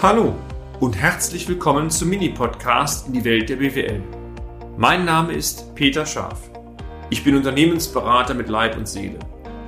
Hallo und herzlich willkommen zum Mini-Podcast in die Welt der BWL. Mein Name ist Peter Scharf. Ich bin Unternehmensberater mit Leib und Seele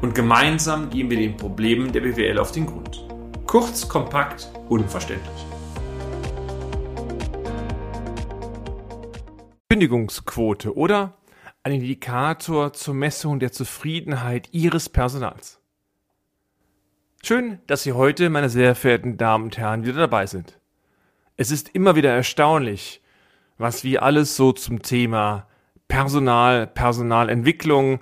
und gemeinsam gehen wir den Problemen der BWL auf den Grund. Kurz, kompakt, unverständlich. Kündigungsquote oder ein Indikator zur Messung der Zufriedenheit Ihres Personals. Schön, dass Sie heute, meine sehr verehrten Damen und Herren, wieder dabei sind. Es ist immer wieder erstaunlich, was wir alles so zum Thema Personal, Personalentwicklung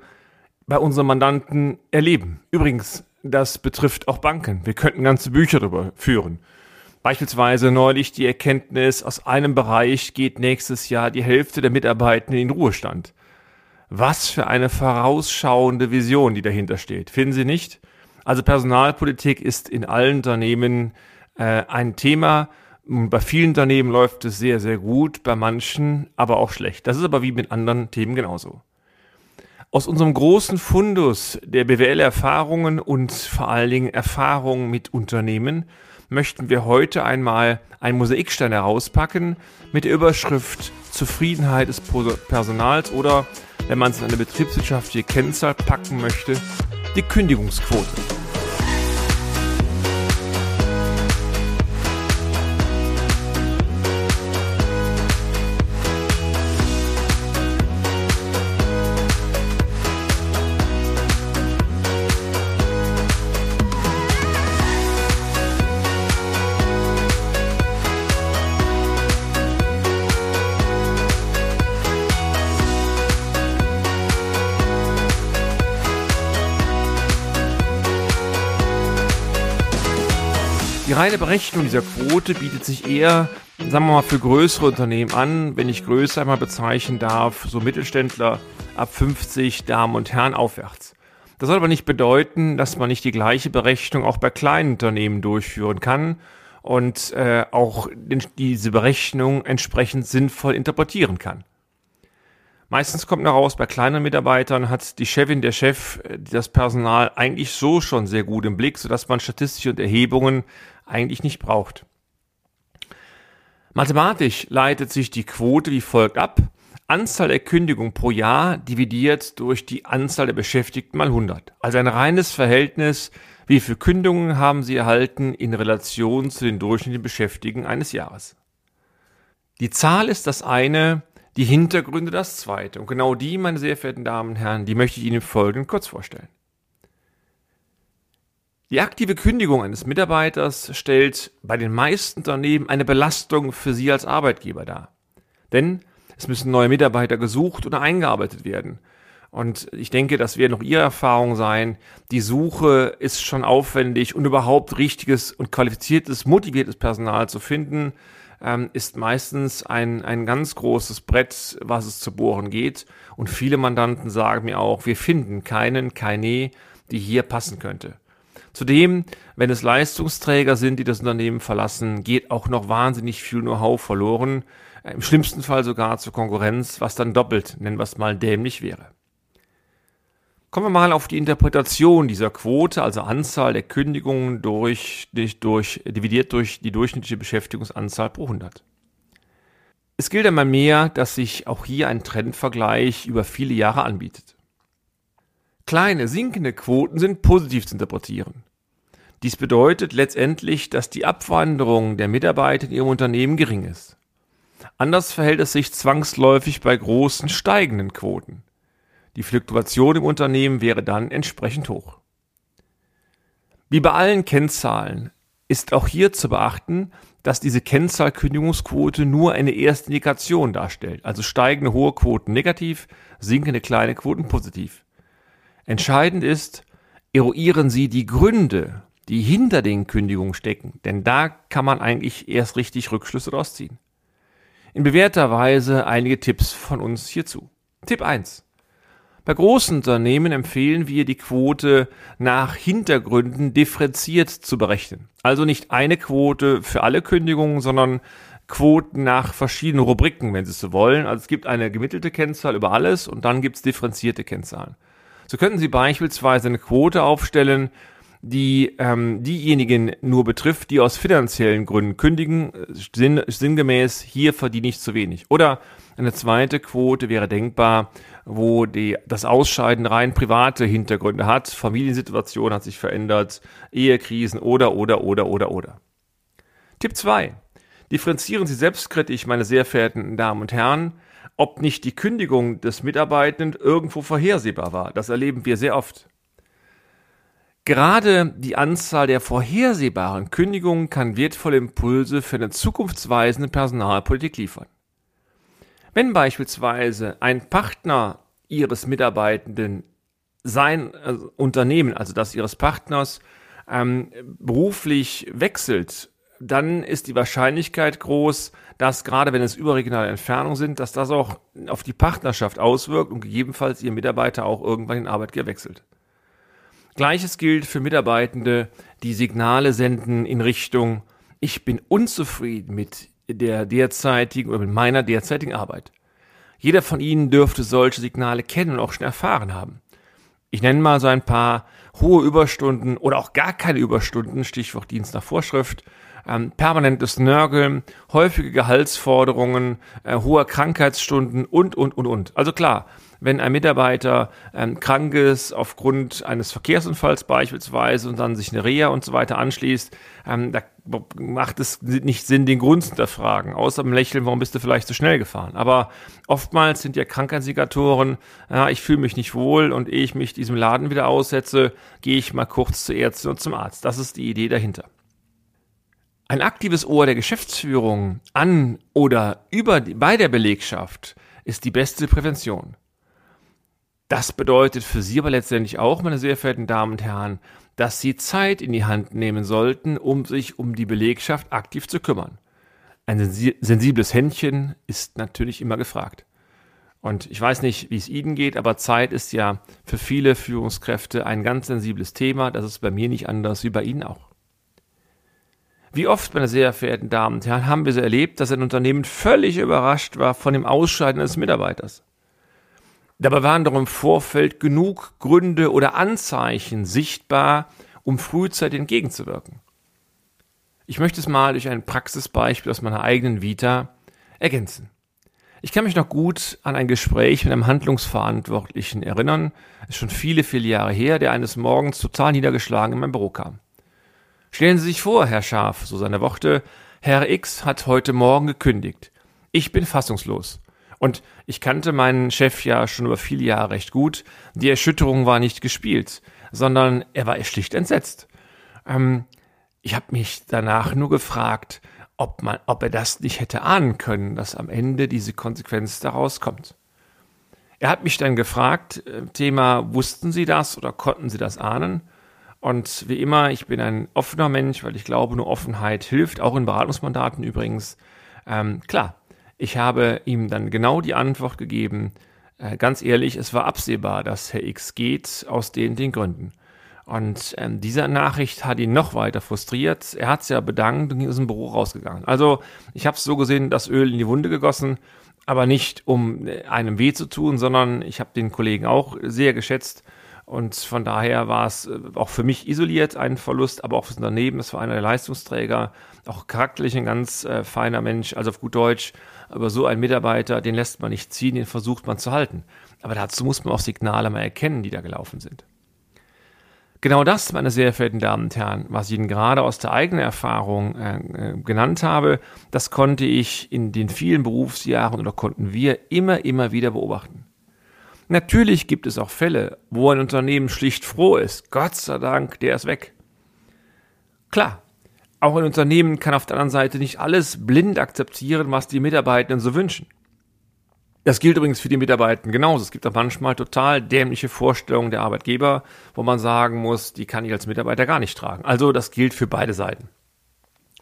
bei unseren Mandanten erleben. Übrigens, das betrifft auch Banken. Wir könnten ganze Bücher darüber führen. Beispielsweise neulich die Erkenntnis, aus einem Bereich geht nächstes Jahr die Hälfte der Mitarbeitenden in Ruhestand. Was für eine vorausschauende Vision, die dahinter steht. Finden Sie nicht? Also Personalpolitik ist in allen Unternehmen äh, ein Thema. Bei vielen Unternehmen läuft es sehr, sehr gut, bei manchen aber auch schlecht. Das ist aber wie mit anderen Themen genauso. Aus unserem großen Fundus der BWL-Erfahrungen und vor allen Dingen Erfahrungen mit Unternehmen möchten wir heute einmal einen Mosaikstein herauspacken mit der Überschrift Zufriedenheit des Personals oder, wenn man es in eine betriebswirtschaftliche Kennzahl packen möchte, die Kündigungsquote. Die reine Berechnung dieser Quote bietet sich eher, sagen wir mal, für größere Unternehmen an, wenn ich größer einmal bezeichnen darf, so Mittelständler ab 50 Damen und Herren aufwärts. Das soll aber nicht bedeuten, dass man nicht die gleiche Berechnung auch bei kleinen Unternehmen durchführen kann und äh, auch diese Berechnung entsprechend sinnvoll interpretieren kann. Meistens kommt noch raus, bei kleinen Mitarbeitern hat die Chefin, der Chef das Personal eigentlich so schon sehr gut im Blick, sodass man statistische und Erhebungen eigentlich nicht braucht. Mathematisch leitet sich die Quote wie folgt ab. Anzahl der Kündigungen pro Jahr dividiert durch die Anzahl der Beschäftigten mal 100. Also ein reines Verhältnis, wie viele Kündigungen haben Sie erhalten in Relation zu den durchschnittlichen Beschäftigten eines Jahres. Die Zahl ist das eine, die Hintergründe das zweite. Und genau die, meine sehr verehrten Damen und Herren, die möchte ich Ihnen im Folgenden kurz vorstellen. Die aktive Kündigung eines Mitarbeiters stellt bei den meisten Unternehmen eine Belastung für Sie als Arbeitgeber dar. Denn es müssen neue Mitarbeiter gesucht oder eingearbeitet werden. Und ich denke, das wird noch Ihre Erfahrung sein. Die Suche ist schon aufwendig und überhaupt richtiges und qualifiziertes, motiviertes Personal zu finden, ähm, ist meistens ein, ein ganz großes Brett, was es zu bohren geht. Und viele Mandanten sagen mir auch, wir finden keinen, keine, die hier passen könnte. Zudem, wenn es Leistungsträger sind, die das Unternehmen verlassen, geht auch noch wahnsinnig viel Know-how verloren. Im schlimmsten Fall sogar zur Konkurrenz, was dann doppelt, nennen wir es mal, dämlich wäre. Kommen wir mal auf die Interpretation dieser Quote, also Anzahl der Kündigungen durch, durch, durch, dividiert durch die durchschnittliche Beschäftigungsanzahl pro 100. Es gilt einmal mehr, dass sich auch hier ein Trendvergleich über viele Jahre anbietet. Kleine sinkende Quoten sind positiv zu interpretieren. Dies bedeutet letztendlich, dass die Abwanderung der Mitarbeiter in ihrem Unternehmen gering ist. Anders verhält es sich zwangsläufig bei großen steigenden Quoten. Die Fluktuation im Unternehmen wäre dann entsprechend hoch. Wie bei allen Kennzahlen ist auch hier zu beachten, dass diese Kennzahlkündigungsquote nur eine erste Indikation darstellt, also steigende hohe Quoten negativ, sinkende kleine Quoten positiv. Entscheidend ist, eruieren Sie die Gründe, die hinter den Kündigungen stecken, denn da kann man eigentlich erst richtig Rückschlüsse daraus ziehen. In bewährter Weise einige Tipps von uns hierzu. Tipp 1. Bei großen Unternehmen empfehlen wir, die Quote nach Hintergründen differenziert zu berechnen. Also nicht eine Quote für alle Kündigungen, sondern Quoten nach verschiedenen Rubriken, wenn Sie es so wollen. Also es gibt eine gemittelte Kennzahl über alles und dann gibt es differenzierte Kennzahlen. So könnten Sie beispielsweise eine Quote aufstellen, die ähm, diejenigen nur betrifft, die aus finanziellen Gründen kündigen, sinn, sinngemäß, hier verdiene ich zu wenig. Oder eine zweite Quote wäre denkbar, wo die, das Ausscheiden rein private Hintergründe hat, Familiensituation hat sich verändert, Ehekrisen oder, oder, oder, oder, oder. Tipp 2. Differenzieren Sie selbstkritisch, meine sehr verehrten Damen und Herren, ob nicht die Kündigung des Mitarbeitenden irgendwo vorhersehbar war. Das erleben wir sehr oft. Gerade die Anzahl der vorhersehbaren Kündigungen kann wertvolle Impulse für eine zukunftsweisende Personalpolitik liefern. Wenn beispielsweise ein Partner Ihres Mitarbeitenden sein also Unternehmen, also das Ihres Partners, ähm, beruflich wechselt, dann ist die Wahrscheinlichkeit groß, dass gerade wenn es überregionale Entfernungen sind, dass das auch auf die Partnerschaft auswirkt und gegebenenfalls Ihr Mitarbeiter auch irgendwann den Arbeitgeber wechselt. Gleiches gilt für Mitarbeitende, die Signale senden in Richtung, ich bin unzufrieden mit der derzeitigen oder mit meiner derzeitigen Arbeit. Jeder von Ihnen dürfte solche Signale kennen und auch schon erfahren haben. Ich nenne mal so ein paar hohe Überstunden oder auch gar keine Überstunden, Stichwort Dienst nach Vorschrift, ähm, permanentes Nörgeln, häufige Gehaltsforderungen, äh, hohe Krankheitsstunden und, und, und, und. Also klar, wenn ein Mitarbeiter ähm, krank ist aufgrund eines Verkehrsunfalls beispielsweise und dann sich eine Reha und so weiter anschließt, ähm, da macht es nicht Sinn, den Grund zu hinterfragen. Außer im Lächeln, warum bist du vielleicht zu schnell gefahren? Aber oftmals sind ja Krankheitsindikatoren, ja, ich fühle mich nicht wohl und ehe ich mich diesem Laden wieder aussetze, gehe ich mal kurz zur Ärztin und zum Arzt. Das ist die Idee dahinter. Ein aktives Ohr der Geschäftsführung an oder über die, bei der Belegschaft ist die beste Prävention. Das bedeutet für Sie aber letztendlich auch, meine sehr verehrten Damen und Herren, dass Sie Zeit in die Hand nehmen sollten, um sich um die Belegschaft aktiv zu kümmern. Ein sensibles Händchen ist natürlich immer gefragt. Und ich weiß nicht, wie es Ihnen geht, aber Zeit ist ja für viele Führungskräfte ein ganz sensibles Thema. Das ist bei mir nicht anders wie bei Ihnen auch. Wie oft, meine sehr verehrten Damen und Herren, haben wir so erlebt, dass ein Unternehmen völlig überrascht war von dem Ausscheiden eines Mitarbeiters. Dabei waren doch im Vorfeld genug Gründe oder Anzeichen sichtbar, um frühzeitig entgegenzuwirken. Ich möchte es mal durch ein Praxisbeispiel aus meiner eigenen Vita ergänzen. Ich kann mich noch gut an ein Gespräch mit einem Handlungsverantwortlichen erinnern, ist schon viele, viele Jahre her, der eines Morgens total niedergeschlagen in mein Büro kam. Stellen Sie sich vor, Herr Schaf, so seine Worte, Herr X hat heute Morgen gekündigt. Ich bin fassungslos. Und ich kannte meinen Chef ja schon über viele Jahre recht gut. Die Erschütterung war nicht gespielt, sondern er war schlicht entsetzt. Ähm, ich habe mich danach nur gefragt, ob, man, ob er das nicht hätte ahnen können, dass am Ende diese Konsequenz daraus kommt. Er hat mich dann gefragt, äh, Thema, wussten Sie das oder konnten Sie das ahnen? Und wie immer, ich bin ein offener Mensch, weil ich glaube, nur Offenheit hilft, auch in Beratungsmandaten übrigens. Ähm, klar, ich habe ihm dann genau die Antwort gegeben, äh, ganz ehrlich, es war absehbar, dass Herr X geht, aus den, den Gründen. Und ähm, diese Nachricht hat ihn noch weiter frustriert. Er hat es ja bedankt und aus dem Büro rausgegangen. Also ich habe es so gesehen, das Öl in die Wunde gegossen, aber nicht um äh, einem weh zu tun, sondern ich habe den Kollegen auch sehr geschätzt. Und von daher war es äh, auch für mich isoliert ein Verlust, aber auch fürs Unternehmen. Es war einer der Leistungsträger, auch charakterlich ein ganz äh, feiner Mensch, also auf gut Deutsch aber so ein Mitarbeiter, den lässt man nicht ziehen, den versucht man zu halten. Aber dazu muss man auch Signale mal erkennen, die da gelaufen sind. Genau das, meine sehr verehrten Damen und Herren, was ich Ihnen gerade aus der eigenen Erfahrung äh, äh, genannt habe, das konnte ich in den vielen Berufsjahren oder konnten wir immer, immer wieder beobachten. Natürlich gibt es auch Fälle, wo ein Unternehmen schlicht froh ist. Gott sei Dank, der ist weg. Klar, auch ein Unternehmen kann auf der anderen Seite nicht alles blind akzeptieren, was die Mitarbeitenden so wünschen. Das gilt übrigens für die Mitarbeitenden genauso. Es gibt auch manchmal total dämliche Vorstellungen der Arbeitgeber, wo man sagen muss, die kann ich als Mitarbeiter gar nicht tragen. Also das gilt für beide Seiten.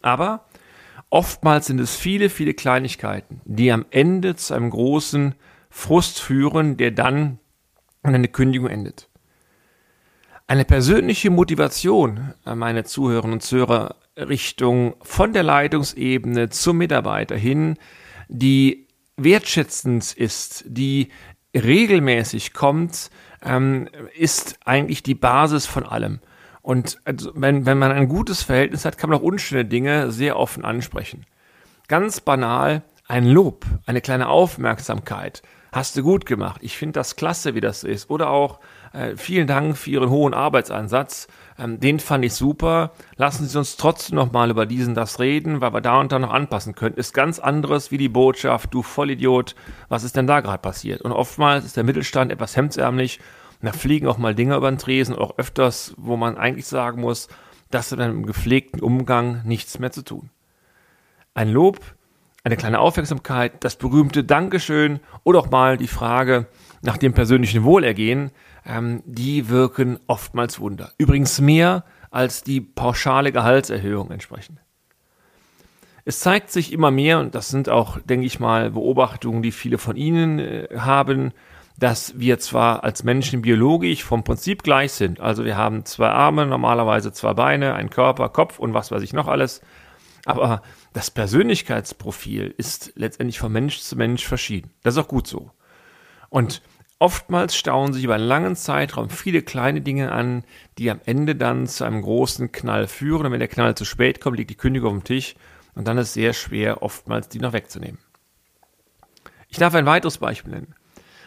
Aber oftmals sind es viele, viele Kleinigkeiten, die am Ende zu einem großen Frust führen, der dann an eine Kündigung endet. Eine persönliche Motivation, meine Zuhörerinnen und Zuhörer, Richtung von der Leitungsebene zum Mitarbeiter hin, die wertschätzend ist, die regelmäßig kommt, ähm, ist eigentlich die Basis von allem. Und also, wenn, wenn man ein gutes Verhältnis hat, kann man auch unschöne Dinge sehr offen ansprechen. Ganz banal, ein Lob, eine kleine Aufmerksamkeit. Hast du gut gemacht. Ich finde das klasse, wie das ist. Oder auch äh, vielen Dank für Ihren hohen Arbeitseinsatz. Ähm, den fand ich super. Lassen Sie uns trotzdem noch mal über diesen das reden, weil wir da und da noch anpassen können. Ist ganz anderes wie die Botschaft, du Vollidiot, was ist denn da gerade passiert? Und oftmals ist der Mittelstand etwas hemdsärmlich. Da fliegen auch mal Dinge über den Tresen, auch öfters, wo man eigentlich sagen muss, das hat mit einem gepflegten Umgang nichts mehr zu tun. Ein Lob eine kleine Aufmerksamkeit, das berühmte Dankeschön oder auch mal die Frage nach dem persönlichen Wohlergehen, ähm, die wirken oftmals Wunder. Übrigens mehr als die pauschale Gehaltserhöhung entsprechend. Es zeigt sich immer mehr, und das sind auch, denke ich mal, Beobachtungen, die viele von Ihnen äh, haben, dass wir zwar als Menschen biologisch vom Prinzip gleich sind. Also wir haben zwei Arme, normalerweise zwei Beine, ein Körper, Kopf und was weiß ich noch alles. Aber das Persönlichkeitsprofil ist letztendlich von Mensch zu Mensch verschieden. Das ist auch gut so. Und oftmals stauen sich über einen langen Zeitraum viele kleine Dinge an, die am Ende dann zu einem großen Knall führen. Und wenn der Knall zu spät kommt, liegt die Kündigung auf dem Tisch und dann ist es sehr schwer, oftmals die noch wegzunehmen. Ich darf ein weiteres Beispiel nennen.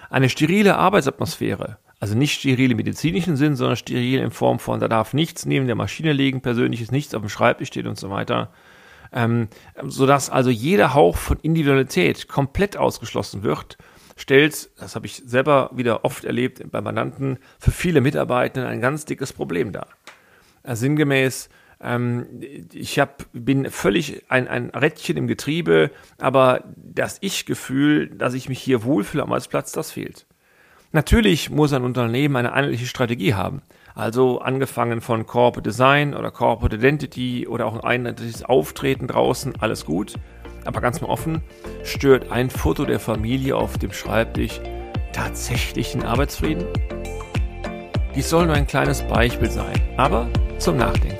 Eine sterile Arbeitsatmosphäre, also nicht steril im medizinischen Sinn, sondern steril in Form von, da darf nichts neben der Maschine liegen, persönliches nichts auf dem Schreibtisch steht und so weiter, ähm, sodass also jeder Hauch von Individualität komplett ausgeschlossen wird, stellt, das habe ich selber wieder oft erlebt bei Mandanten, für viele Mitarbeiter ein ganz dickes Problem dar. Also sinngemäß, ähm, ich hab, bin völlig ein, ein Rädchen im Getriebe, aber das Ich-Gefühl, dass ich mich hier wohlfühle am Arbeitsplatz, das fehlt. Natürlich muss ein Unternehmen eine einheitliche Strategie haben. Also angefangen von Corporate Design oder Corporate Identity oder auch ein einheitliches Auftreten draußen, alles gut. Aber ganz mal offen, stört ein Foto der Familie auf dem Schreibtisch tatsächlich den Arbeitsfrieden? Dies soll nur ein kleines Beispiel sein, aber zum Nachdenken.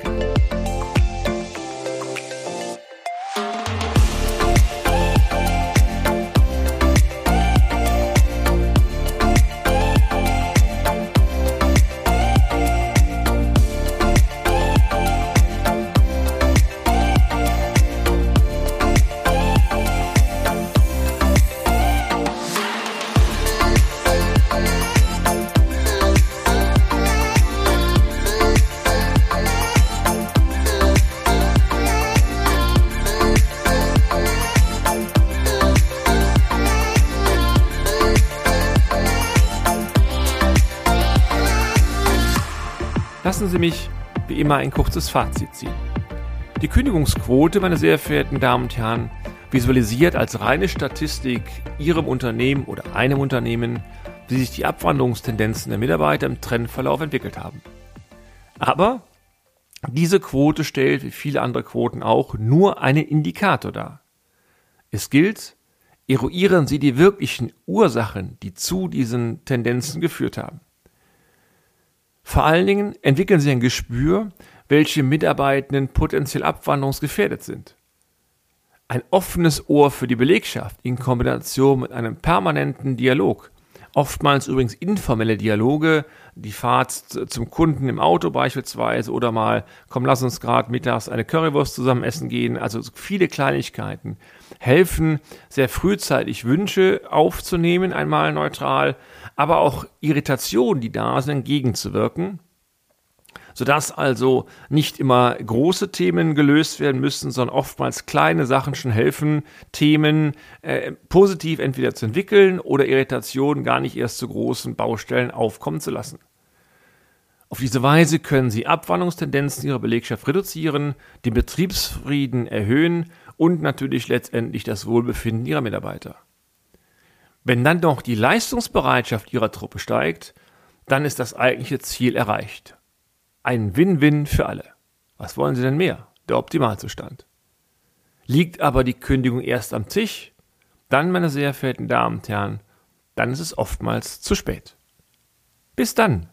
Lassen Sie mich wie immer ein kurzes Fazit ziehen. Die Kündigungsquote, meine sehr verehrten Damen und Herren, visualisiert als reine Statistik Ihrem Unternehmen oder einem Unternehmen, wie sich die Abwanderungstendenzen der Mitarbeiter im Trendverlauf entwickelt haben. Aber diese Quote stellt, wie viele andere Quoten auch, nur einen Indikator dar. Es gilt, eruieren Sie die wirklichen Ursachen, die zu diesen Tendenzen geführt haben. Vor allen Dingen entwickeln sie ein Gespür, welche Mitarbeitenden potenziell abwanderungsgefährdet sind. Ein offenes Ohr für die Belegschaft in Kombination mit einem permanenten Dialog, oftmals übrigens informelle Dialoge, die Fahrt zum Kunden im Auto beispielsweise oder mal, komm, lass uns gerade mittags eine Currywurst zusammen essen gehen, also viele Kleinigkeiten helfen, sehr frühzeitig Wünsche aufzunehmen, einmal neutral, aber auch Irritationen, die da sind, entgegenzuwirken sodass also nicht immer große Themen gelöst werden müssen, sondern oftmals kleine Sachen schon helfen, Themen äh, positiv entweder zu entwickeln oder Irritationen gar nicht erst zu großen Baustellen aufkommen zu lassen. Auf diese Weise können Sie Abwandlungstendenzen Ihrer Belegschaft reduzieren, den Betriebsfrieden erhöhen und natürlich letztendlich das Wohlbefinden Ihrer Mitarbeiter. Wenn dann noch die Leistungsbereitschaft Ihrer Truppe steigt, dann ist das eigentliche Ziel erreicht. Ein Win-Win für alle. Was wollen Sie denn mehr? Der Optimalzustand. Liegt aber die Kündigung erst am Tisch, dann, meine sehr verehrten Damen und Herren, dann ist es oftmals zu spät. Bis dann.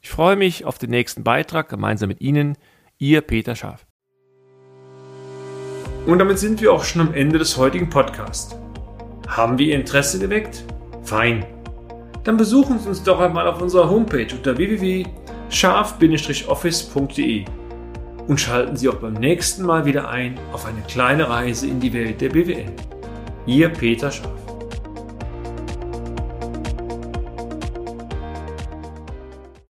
Ich freue mich auf den nächsten Beitrag gemeinsam mit Ihnen, Ihr Peter Scharf. Und damit sind wir auch schon am Ende des heutigen Podcasts. Haben wir Ihr Interesse geweckt? Fein. Dann besuchen Sie uns doch einmal auf unserer Homepage unter www scharf-office.de und schalten Sie auch beim nächsten Mal wieder ein auf eine kleine Reise in die Welt der BWL. Ihr Peter Scharf.